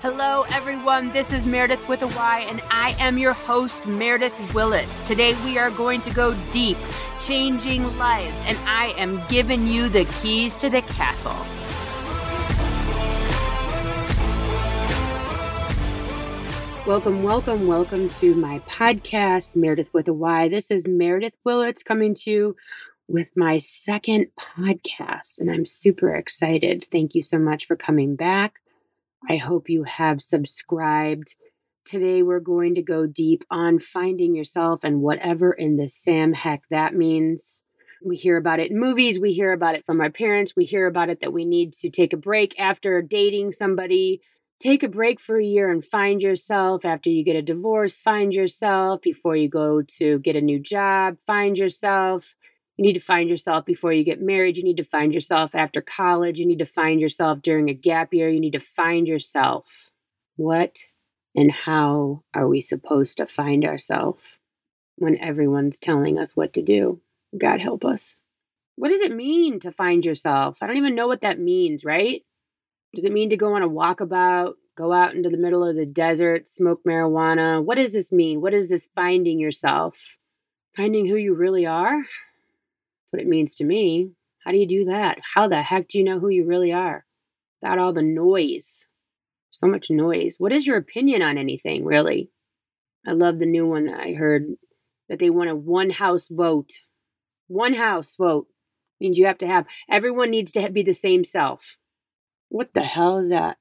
Hello, everyone. This is Meredith with a Y, and I am your host, Meredith Willits. Today, we are going to go deep, changing lives, and I am giving you the keys to the castle. Welcome, welcome, welcome to my podcast, Meredith with a Y. This is Meredith Willits coming to you with my second podcast, and I'm super excited. Thank you so much for coming back. I hope you have subscribed. Today, we're going to go deep on finding yourself and whatever in the Sam heck that means. We hear about it in movies, we hear about it from our parents, we hear about it that we need to take a break after dating somebody. Take a break for a year and find yourself. After you get a divorce, find yourself. Before you go to get a new job, find yourself. You need to find yourself before you get married. You need to find yourself after college. You need to find yourself during a gap year. You need to find yourself. What and how are we supposed to find ourselves when everyone's telling us what to do? God help us. What does it mean to find yourself? I don't even know what that means, right? Does it mean to go on a walkabout, go out into the middle of the desert, smoke marijuana? What does this mean? What is this finding yourself? Finding who you really are? What it means to me. How do you do that? How the heck do you know who you really are? Without all the noise. So much noise. What is your opinion on anything, really? I love the new one that I heard that they want a one house vote. One house vote means you have to have, everyone needs to be the same self. What the hell is that?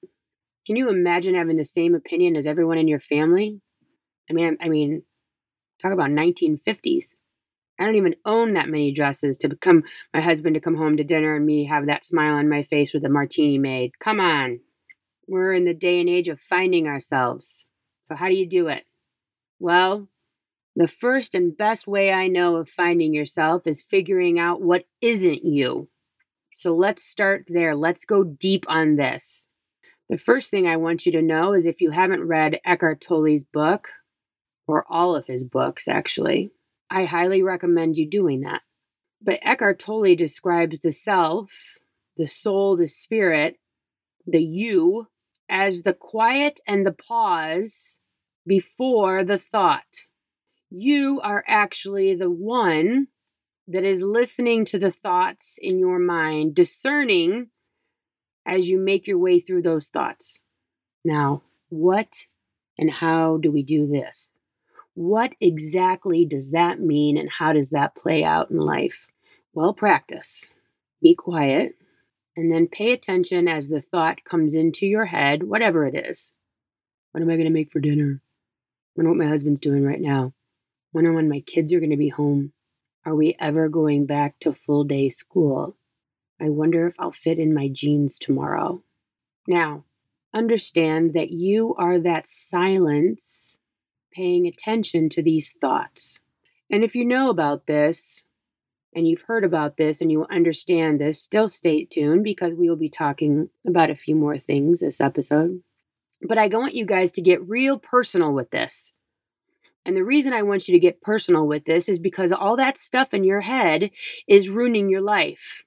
Can you imagine having the same opinion as everyone in your family? I mean, I mean, talk about 1950s. I don't even own that many dresses to become my husband to come home to dinner and me have that smile on my face with a martini made. Come on. We're in the day and age of finding ourselves. So, how do you do it? Well, the first and best way I know of finding yourself is figuring out what isn't you. So, let's start there. Let's go deep on this. The first thing I want you to know is if you haven't read Eckhart Tolle's book, or all of his books actually, I highly recommend you doing that. But Eckhart Tolle describes the self, the soul, the spirit, the you, as the quiet and the pause before the thought. You are actually the one that is listening to the thoughts in your mind, discerning as you make your way through those thoughts. Now, what and how do we do this? What exactly does that mean and how does that play out in life? Well, practice. Be quiet and then pay attention as the thought comes into your head, whatever it is. What am I going to make for dinner? I wonder what my husband's doing right now. I wonder when my kids are going to be home. Are we ever going back to full day school? I wonder if I'll fit in my jeans tomorrow. Now, understand that you are that silence paying attention to these thoughts. And if you know about this, and you've heard about this and you understand this, still stay tuned because we will be talking about a few more things this episode. But I want you guys to get real personal with this. And the reason I want you to get personal with this is because all that stuff in your head is ruining your life.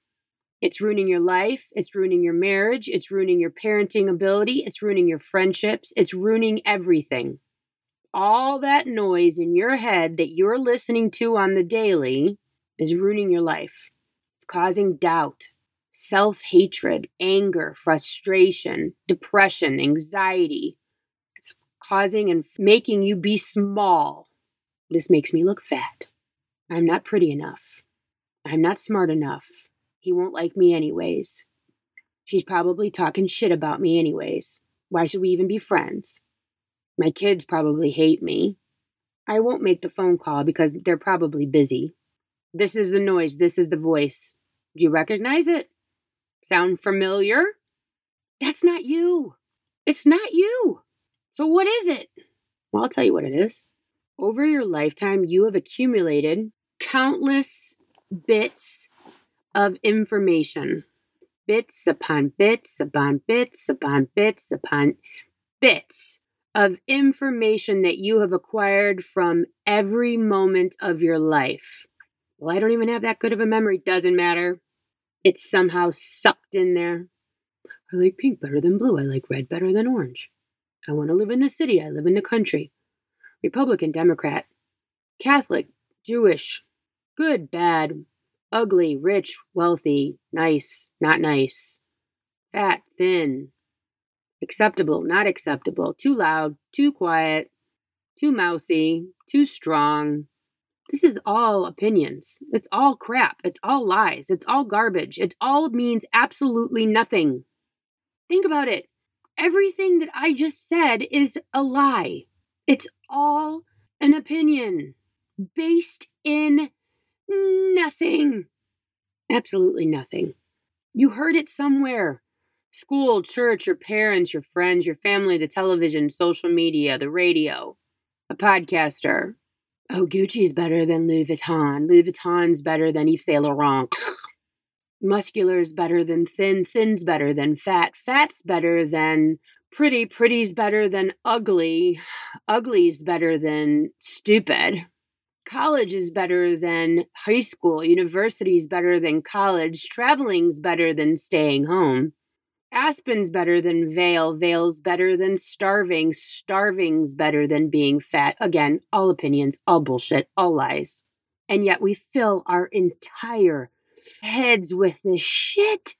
It's ruining your life. It's ruining your marriage. It's ruining your parenting ability. It's ruining your friendships. It's ruining everything all that noise in your head that you're listening to on the daily is ruining your life. It's causing doubt, self hatred, anger, frustration, depression, anxiety. It's causing and making you be small. This makes me look fat. I'm not pretty enough. I'm not smart enough. He won't like me, anyways. She's probably talking shit about me, anyways. Why should we even be friends? My kids probably hate me. I won't make the phone call because they're probably busy. This is the noise. This is the voice. Do you recognize it? Sound familiar? That's not you. It's not you. So, what is it? Well, I'll tell you what it is. Over your lifetime, you have accumulated countless bits of information. Bits upon bits upon bits upon bits upon bits of information that you have acquired from every moment of your life. Well, I don't even have that good of a memory. Doesn't matter. It's somehow sucked in there. I like pink better than blue. I like red better than orange. I want to live in the city. I live in the country. Republican, Democrat, Catholic, Jewish, good, bad, ugly, rich, wealthy, nice, not nice, fat, thin, acceptable, not acceptable, too loud, too quiet, too mousy, too strong. This is all opinions. It's all crap. It's all lies. It's all garbage. It all means absolutely nothing. Think about it. Everything that I just said is a lie. It's all an opinion based in nothing. Absolutely nothing. You heard it somewhere school, church, your parents, your friends, your family, the television, social media, the radio, a podcaster. Oh, Gucci's better than Louis Vuitton. Louis Vuitton's better than Yves Saint Laurent. Muscular's better than thin. Thin's better than fat. Fat's better than pretty. Pretty's better than ugly. Ugly's better than stupid college is better than high school, university is better than college, traveling's better than staying home. Aspen's better than Vail. Vail's better than starving, starving's better than being fat. Again, all opinions, all bullshit, all lies. And yet we fill our entire heads with this shit,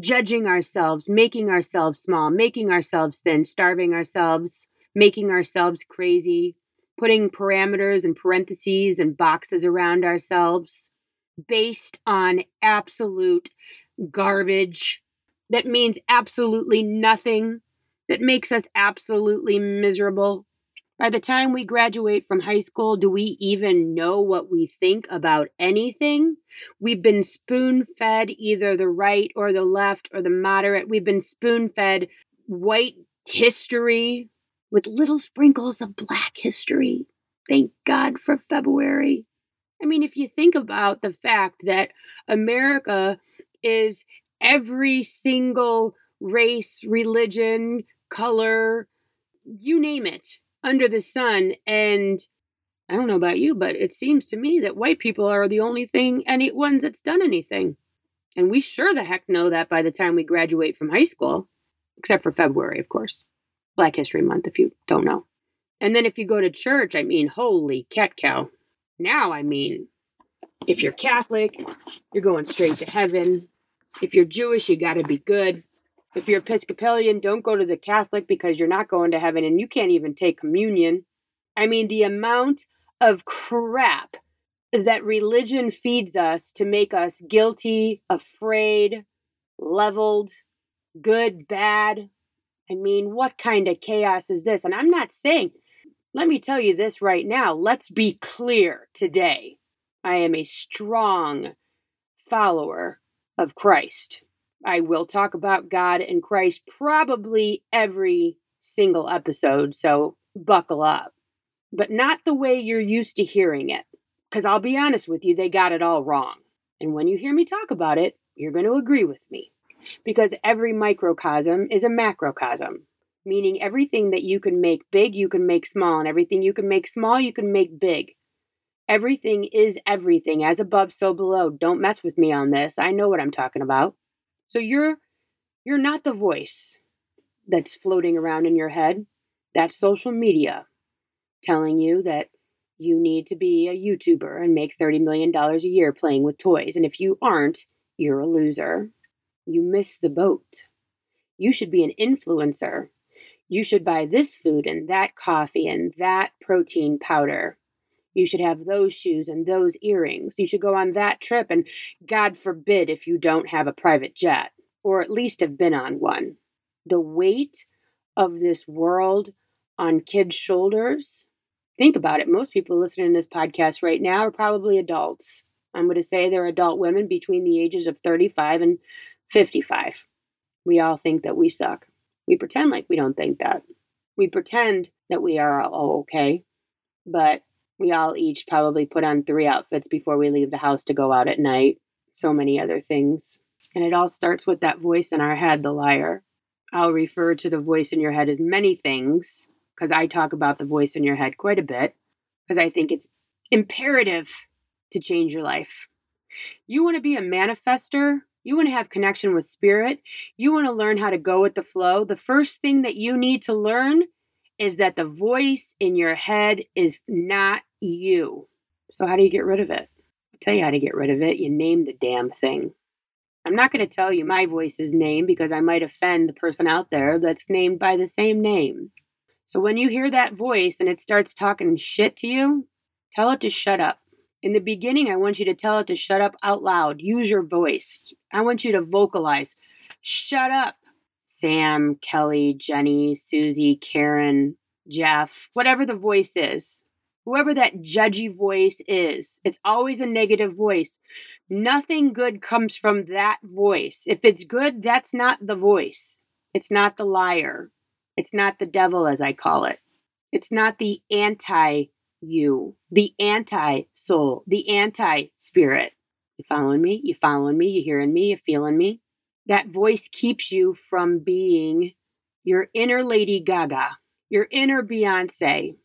judging ourselves, making ourselves small, making ourselves thin, starving ourselves, making ourselves crazy, putting parameters and parentheses and boxes around ourselves based on absolute garbage that means absolutely nothing, that makes us absolutely miserable. By the time we graduate from high school, do we even know what we think about anything? We've been spoon fed either the right or the left or the moderate. We've been spoon fed white history, with little sprinkles of black history. Thank God for February. I mean, if you think about the fact that America is every single race, religion, color, you name it, under the sun. And I don't know about you, but it seems to me that white people are the only thing, any ones that's done anything. And we sure the heck know that by the time we graduate from high school, except for February, of course. Black History Month, if you don't know. And then if you go to church, I mean, holy cat cow. Now, I mean, if you're Catholic, you're going straight to heaven. If you're Jewish, you got to be good. If you're Episcopalian, don't go to the Catholic because you're not going to heaven and you can't even take communion. I mean, the amount of crap that religion feeds us to make us guilty, afraid, leveled, good, bad, I mean, what kind of chaos is this? And I'm not saying, let me tell you this right now. Let's be clear today. I am a strong follower of Christ. I will talk about God and Christ probably every single episode, so buckle up. But not the way you're used to hearing it. Because I'll be honest with you, they got it all wrong. And when you hear me talk about it, you're going to agree with me because every microcosm is a macrocosm, meaning everything that you can make big, you can make small, and everything you can make small, you can make big. Everything is everything, as above, so below. Don't mess with me on this. I know what I'm talking about. So you're you're not the voice that's floating around in your head. That's social media telling you that you need to be a YouTuber and make $30 million a year playing with toys. And if you aren't, you're a loser you miss the boat. You should be an influencer. You should buy this food and that coffee and that protein powder. You should have those shoes and those earrings. You should go on that trip, and God forbid if you don't have a private jet, or at least have been on one. The weight of this world on kids' shoulders. Think about it. Most people listening to this podcast right now are probably adults. I'm going to say they're adult women between the ages of 35 and 55. We all think that we suck. We pretend like we don't think that. We pretend that we are all okay, but we all each probably put on three outfits before we leave the house to go out at night. So many other things. And it all starts with that voice in our head, the liar. I'll refer to the voice in your head as many things because I talk about the voice in your head quite a bit because I think it's imperative to change your life. You want to be a manifester? you want to have connection with spirit, you want to learn how to go with the flow, the first thing that you need to learn is that the voice in your head is not you. So, how do you get rid of it? I'll tell you how to get rid of it. You name the damn thing. I'm not going to tell you my voice's name because I might offend the person out there that's named by the same name. So, when you hear that voice and it starts talking shit to you, tell it to shut up. In the beginning, I want you to tell it to shut up out loud. Use your voice. I want you to vocalize. Shut up. Sam, Kelly, Jenny, Susie, Karen, Jeff, whatever the voice is, whoever that judgy voice is, it's always a negative voice. Nothing good comes from that voice. If it's good, that's not the voice. It's not the liar. It's not the devil, as I call it. It's not the anti you, the anti soul, the anti spirit. You following me? You following me? You hearing me? You feeling me? That voice keeps you from being your inner Lady Gaga, your inner Beyonce,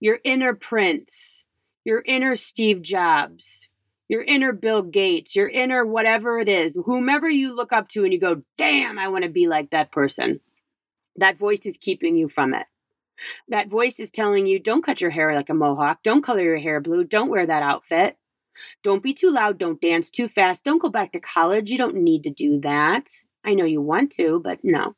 your inner Prince, your inner Steve Jobs, your inner Bill Gates, your inner whatever it is, whomever you look up to and you go, damn, I want to be like that person. That voice is keeping you from it. That voice is telling you don't cut your hair like a mohawk, don't color your hair blue, don't wear that outfit. Don't be too loud, don't dance too fast, don't go back to college. You don't need to do that. I know you want to, but no.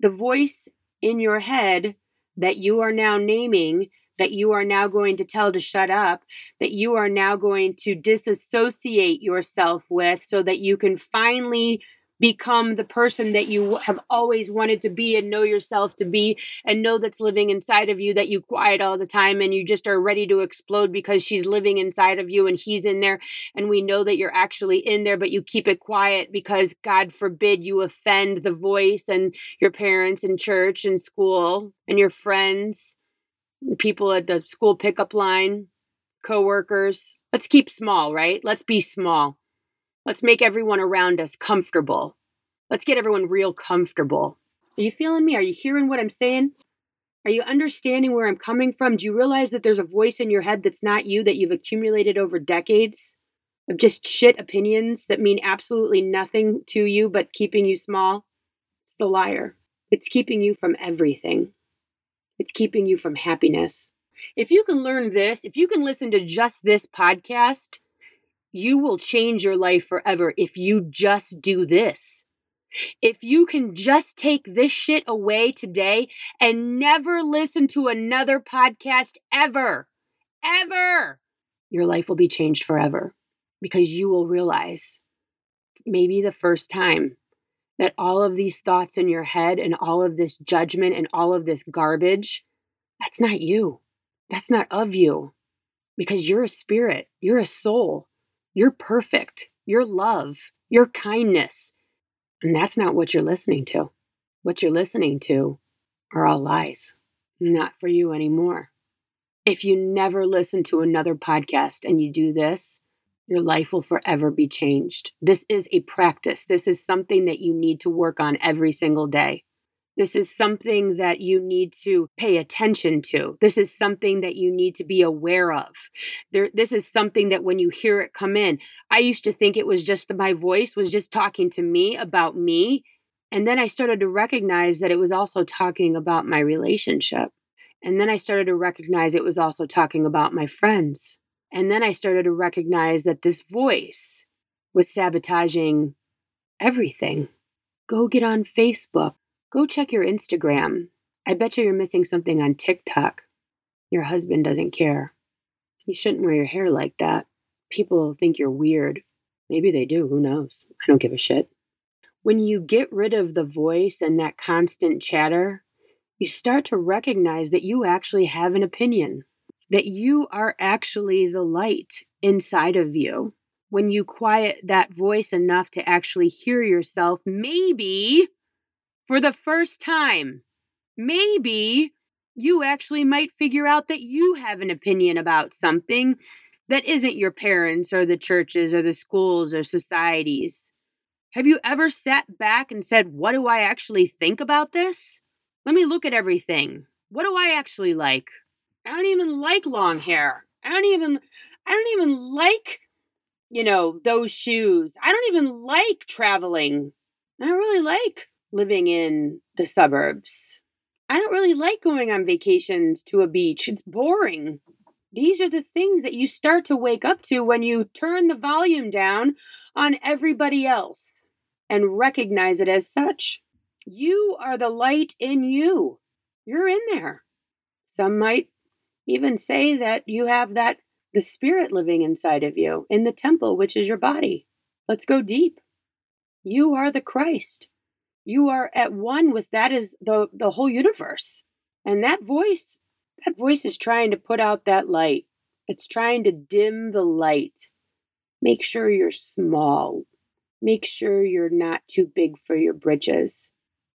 The voice in your head that you are now naming, that you are now going to tell to shut up, that you are now going to disassociate yourself with so that you can finally become the person that you have always wanted to be and know yourself to be and know that's living inside of you that you quiet all the time and you just are ready to explode because she's living inside of you and he's in there and we know that you're actually in there but you keep it quiet because god forbid you offend the voice and your parents and church and school and your friends people at the school pickup line coworkers. Let's keep small right? Let's be small Let's make everyone around us comfortable. Let's get everyone real comfortable. Are you feeling me? Are you hearing what I'm saying? Are you understanding where I'm coming from? Do you realize that there's a voice in your head that's not you that you've accumulated over decades of just shit opinions that mean absolutely nothing to you but keeping you small? It's the liar. It's keeping you from everything. It's keeping you from happiness. If you can learn this, if you can listen to just this podcast, you will change your life forever if you just do this. If you can just take this shit away today and never listen to another podcast ever, ever, your life will be changed forever because you will realize maybe the first time that all of these thoughts in your head and all of this judgment and all of this garbage, that's not you. That's not of you because you're a spirit, you're a soul. You're perfect. Your love, your kindness. And that's not what you're listening to. What you're listening to are all lies, not for you anymore. If you never listen to another podcast and you do this, your life will forever be changed. This is a practice. This is something that you need to work on every single day. This is something that you need to pay attention to. This is something that you need to be aware of. There, this is something that when you hear it come in, I used to think it was just my voice was just talking to me about me. And then I started to recognize that it was also talking about my relationship. And then I started to recognize it was also talking about my friends. And then I started to recognize that this voice was sabotaging everything. Go get on Facebook. Go check your Instagram. I bet you you're missing something on TikTok. Your husband doesn't care. You shouldn't wear your hair like that. People think you're weird. Maybe they do, who knows? I don't give a shit. When you get rid of the voice and that constant chatter, you start to recognize that you actually have an opinion, that you are actually the light inside of you. When you quiet that voice enough to actually hear yourself, maybe for the first time, maybe you actually might figure out that you have an opinion about something that isn't your parents or the churches or the schools or societies. Have you ever sat back and said, What do I actually think about this? Let me look at everything. What do I actually like? I don't even like long hair. I don't even I don't even like you know, those shoes. I don't even like traveling. I don't really like living in the suburbs. I don't really like going on vacations to a beach. It's boring. These are the things that you start to wake up to when you turn the volume down on everybody else and recognize it as such. You are the light in you. You're in there. Some might even say that you have that the spirit living inside of you in the temple, which is your body. Let's go deep. You are the Christ. You are at one with that is the, the whole universe. And that voice, that voice is trying to put out that light. It's trying to dim the light. Make sure you're small. Make sure you're not too big for your britches.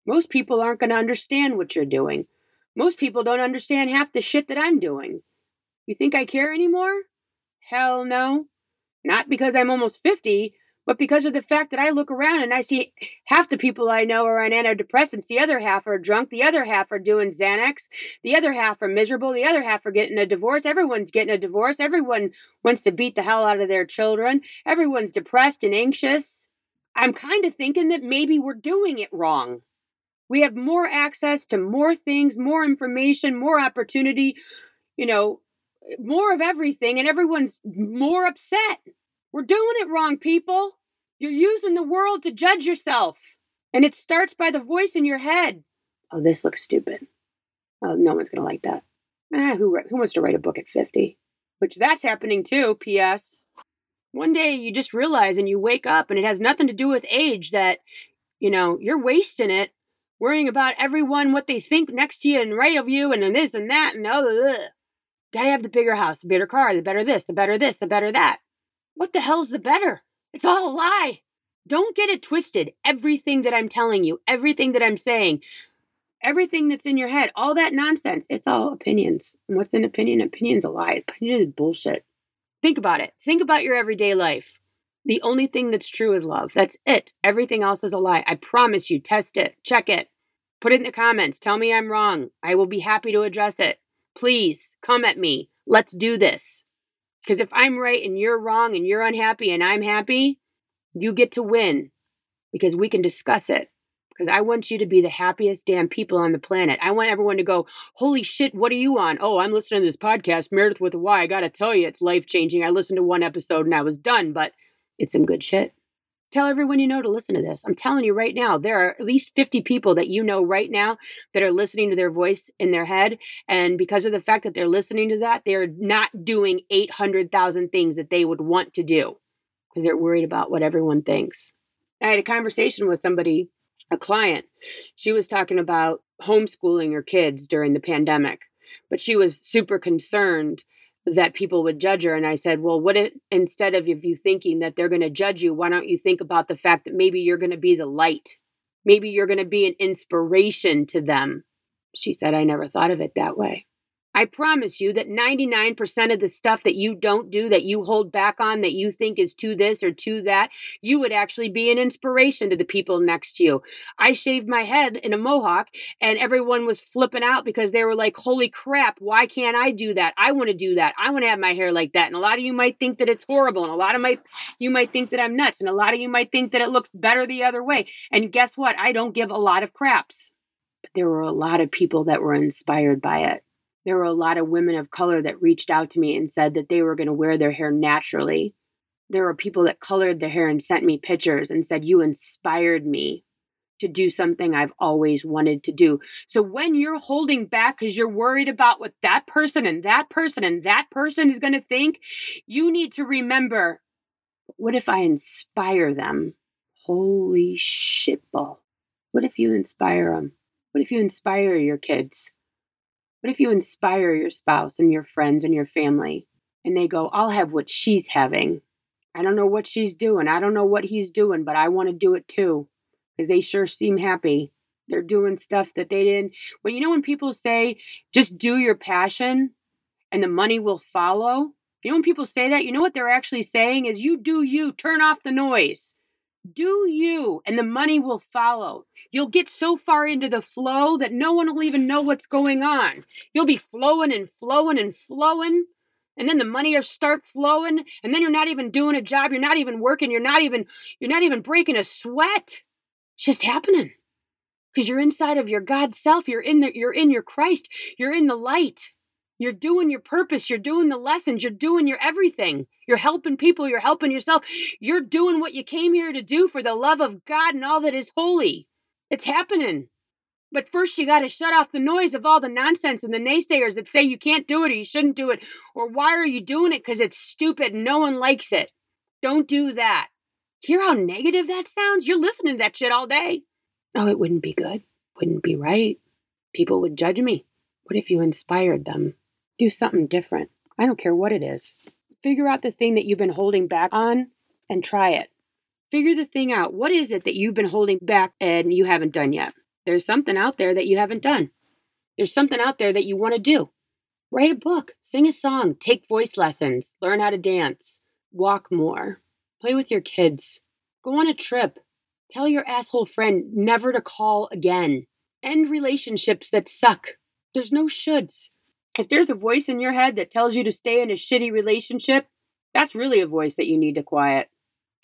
Most people aren't going to understand what you're doing. Most people don't understand half the shit that I'm doing. You think I care anymore? Hell no. Not because I'm almost 50, but because of the fact that I look around and I see half the people I know are on antidepressants, the other half are drunk, the other half are doing Xanax, the other half are miserable, the other half are getting a divorce. Everyone's getting a divorce. Everyone wants to beat the hell out of their children. Everyone's depressed and anxious. I'm kind of thinking that maybe we're doing it wrong. We have more access to more things, more information, more opportunity, you know, more of everything, and everyone's more upset. We're doing it wrong, people. You're using the world to judge yourself. And it starts by the voice in your head. Oh, this looks stupid. Oh, no one's going to like that. Eh, who, who wants to write a book at 50? Which that's happening too, P.S. One day you just realize and you wake up and it has nothing to do with age that, you know, you're wasting it worrying about everyone, what they think next to you and right of you and this and that and oh, gotta have the bigger house, the better car, the better this, the better this, the better that. What the hell's the better? It's all a lie. Don't get it twisted. Everything that I'm telling you, everything that I'm saying, everything that's in your head, all that nonsense, it's all opinions. And what's an opinion? Opinion's a lie. Opinion is bullshit. Think about it. Think about your everyday life. The only thing that's true is love. That's it. Everything else is a lie. I promise you. Test it. Check it. Put it in the comments. Tell me I'm wrong. I will be happy to address it. Please come at me. Let's do this. Because if I'm right and you're wrong and you're unhappy and I'm happy, you get to win because we can discuss it. Because I want you to be the happiest damn people on the planet. I want everyone to go, Holy shit, what are you on? Oh, I'm listening to this podcast, Meredith with a Y. I got to tell you, it's life changing. I listened to one episode and I was done, but it's some good shit. Tell everyone you know to listen to this. I'm telling you right now, there are at least 50 people that you know right now that are listening to their voice in their head. And because of the fact that they're listening to that, they're not doing 800,000 things that they would want to do because they're worried about what everyone thinks. I had a conversation with somebody, a client. She was talking about homeschooling her kids during the pandemic, but she was super concerned that people would judge her. And I said, well, what if instead of if you thinking that they're going to judge you, why don't you think about the fact that maybe you're going to be the light? Maybe you're going to be an inspiration to them. She said, I never thought of it that way. I promise you that 99% of the stuff that you don't do, that you hold back on, that you think is to this or to that, you would actually be an inspiration to the people next to you. I shaved my head in a mohawk and everyone was flipping out because they were like, holy crap, why can't I do that? I want to do that. I want to have my hair like that. And a lot of you might think that it's horrible. And a lot of my, you might think that I'm nuts. And a lot of you might think that it looks better the other way. And guess what? I don't give a lot of craps. But there were a lot of people that were inspired by it there were a lot of women of color that reached out to me and said that they were going to wear their hair naturally. There were people that colored their hair and sent me pictures and said, You inspired me to do something I've always wanted to do. So when you're holding back because you're worried about what that person and that person and that person is going to think, you need to remember what if I inspire them? Holy shitball. What if you inspire them? What if you inspire your kids? What if you inspire your spouse and your friends and your family and they go, I'll have what she's having? I don't know what she's doing. I don't know what he's doing, but I want to do it too because they sure seem happy. They're doing stuff that they didn't. Well, you know, when people say, just do your passion and the money will follow, you know, when people say that, you know what they're actually saying is, you do you, turn off the noise. Do you, and the money will follow. You'll get so far into the flow that no one will even know what's going on. You'll be flowing and flowing and flowing And then the money will start flowing, and then you're not even doing a job, you're not even working, you're not even you're not even breaking a sweat. It's just happening. Because you're inside of your God self, you're in the you're in your Christ, you're in the light. You're doing your purpose. You're doing the lessons. You're doing your everything. You're helping people. You're helping yourself. You're doing what you came here to do for the love of God and all that is holy. It's happening. But first, you got to shut off the noise of all the nonsense and the naysayers that say you can't do it or you shouldn't do it, or why are you doing it because it's stupid and no one likes it. Don't do that. Hear how negative that sounds? You're listening to that shit all day. Oh, it wouldn't be good. Wouldn't be right. People would judge me. What if you inspired them? Do something different. I don't care what it is. Figure out the thing that you've been holding back on and try it. Figure the thing out. What is it that you've been holding back and you haven't done yet? There's something out there that you haven't done. There's something out there that you want to do. Write a book, sing a song, take voice lessons, learn how to dance, walk more, play with your kids, go on a trip, tell your asshole friend never to call again, end relationships that suck. There's no shoulds. If there's a voice in your head that tells you to stay in a shitty relationship, that's really a voice that you need to quiet.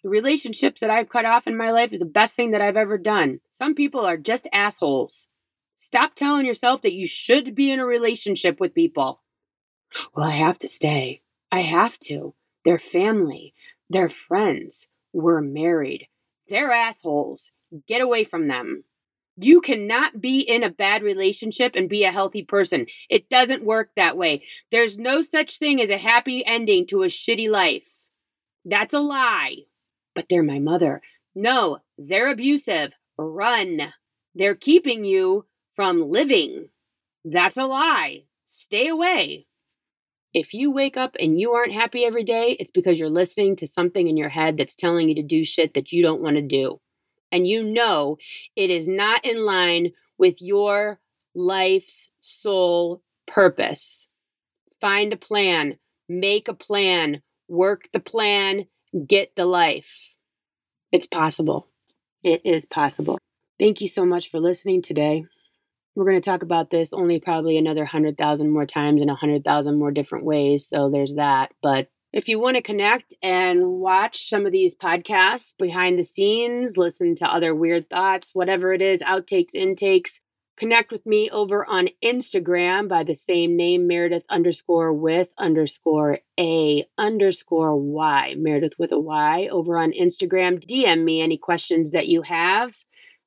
The relationships that I've cut off in my life is the best thing that I've ever done. Some people are just assholes. Stop telling yourself that you should be in a relationship with people. Well, I have to stay. I have to. They're family. They're friends. We're married. They're assholes. Get away from them. You cannot be in a bad relationship and be a healthy person. It doesn't work that way. There's no such thing as a happy ending to a shitty life. That's a lie. But they're my mother. No, they're abusive. Run. They're keeping you from living. That's a lie. Stay away. If you wake up and you aren't happy every day, it's because you're listening to something in your head that's telling you to do shit that you don't want to do and you know it is not in line with your life's sole purpose. Find a plan, make a plan, work the plan, get the life. It's possible. It is possible. Thank you so much for listening today. We're going to talk about this only probably another 100,000 more times in 100,000 more different ways. So there's that. But if you want to connect and watch some of these podcasts behind the scenes, listen to other weird thoughts, whatever it is, outtakes, intakes, connect with me over on Instagram by the same name, Meredith underscore with underscore a underscore y, Meredith with a y over on Instagram. DM me any questions that you have,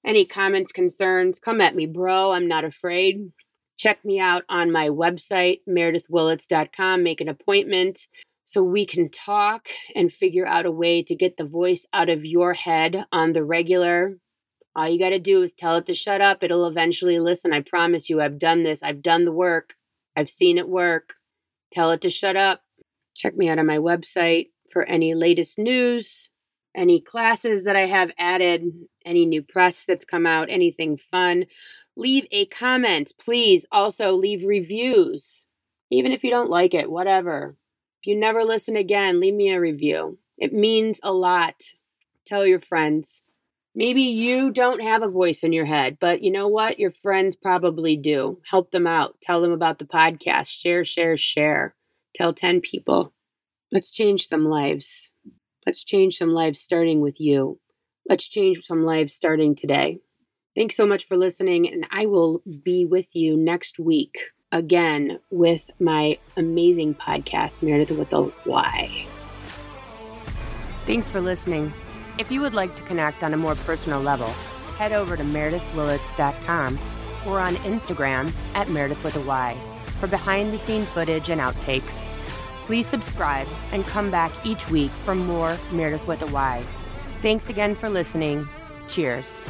any comments, concerns. Come at me, bro. I'm not afraid. Check me out on my website, meredithwillits.com. Make an appointment so we can talk and figure out a way to get the voice out of your head on the regular. All you got to do is tell it to shut up. It'll eventually listen. I promise you, I've done this. I've done the work. I've seen it work. Tell it to shut up. Check me out on my website for any latest news, any classes that I have added, any new press that's come out, anything fun. Leave a comment, please. Also, leave reviews. Even if you don't like it, whatever. If you never listen again, leave me a review. It means a lot. Tell your friends. Maybe you don't have a voice in your head, but you know what? Your friends probably do. Help them out. Tell them about the podcast. Share, share, share. Tell 10 people. Let's change some lives. Let's change some lives starting with you. Let's change some lives starting today. Thanks so much for listening, and I will be with you next week again with my amazing podcast, Meredith with a Y. Thanks for listening. If you would like to connect on a more personal level, head over to meredithwillits.com or on Instagram at Meredith with a Y for behind the scene footage and outtakes. Please subscribe and come back each week for more Meredith with a Y. Thanks again for listening. Cheers.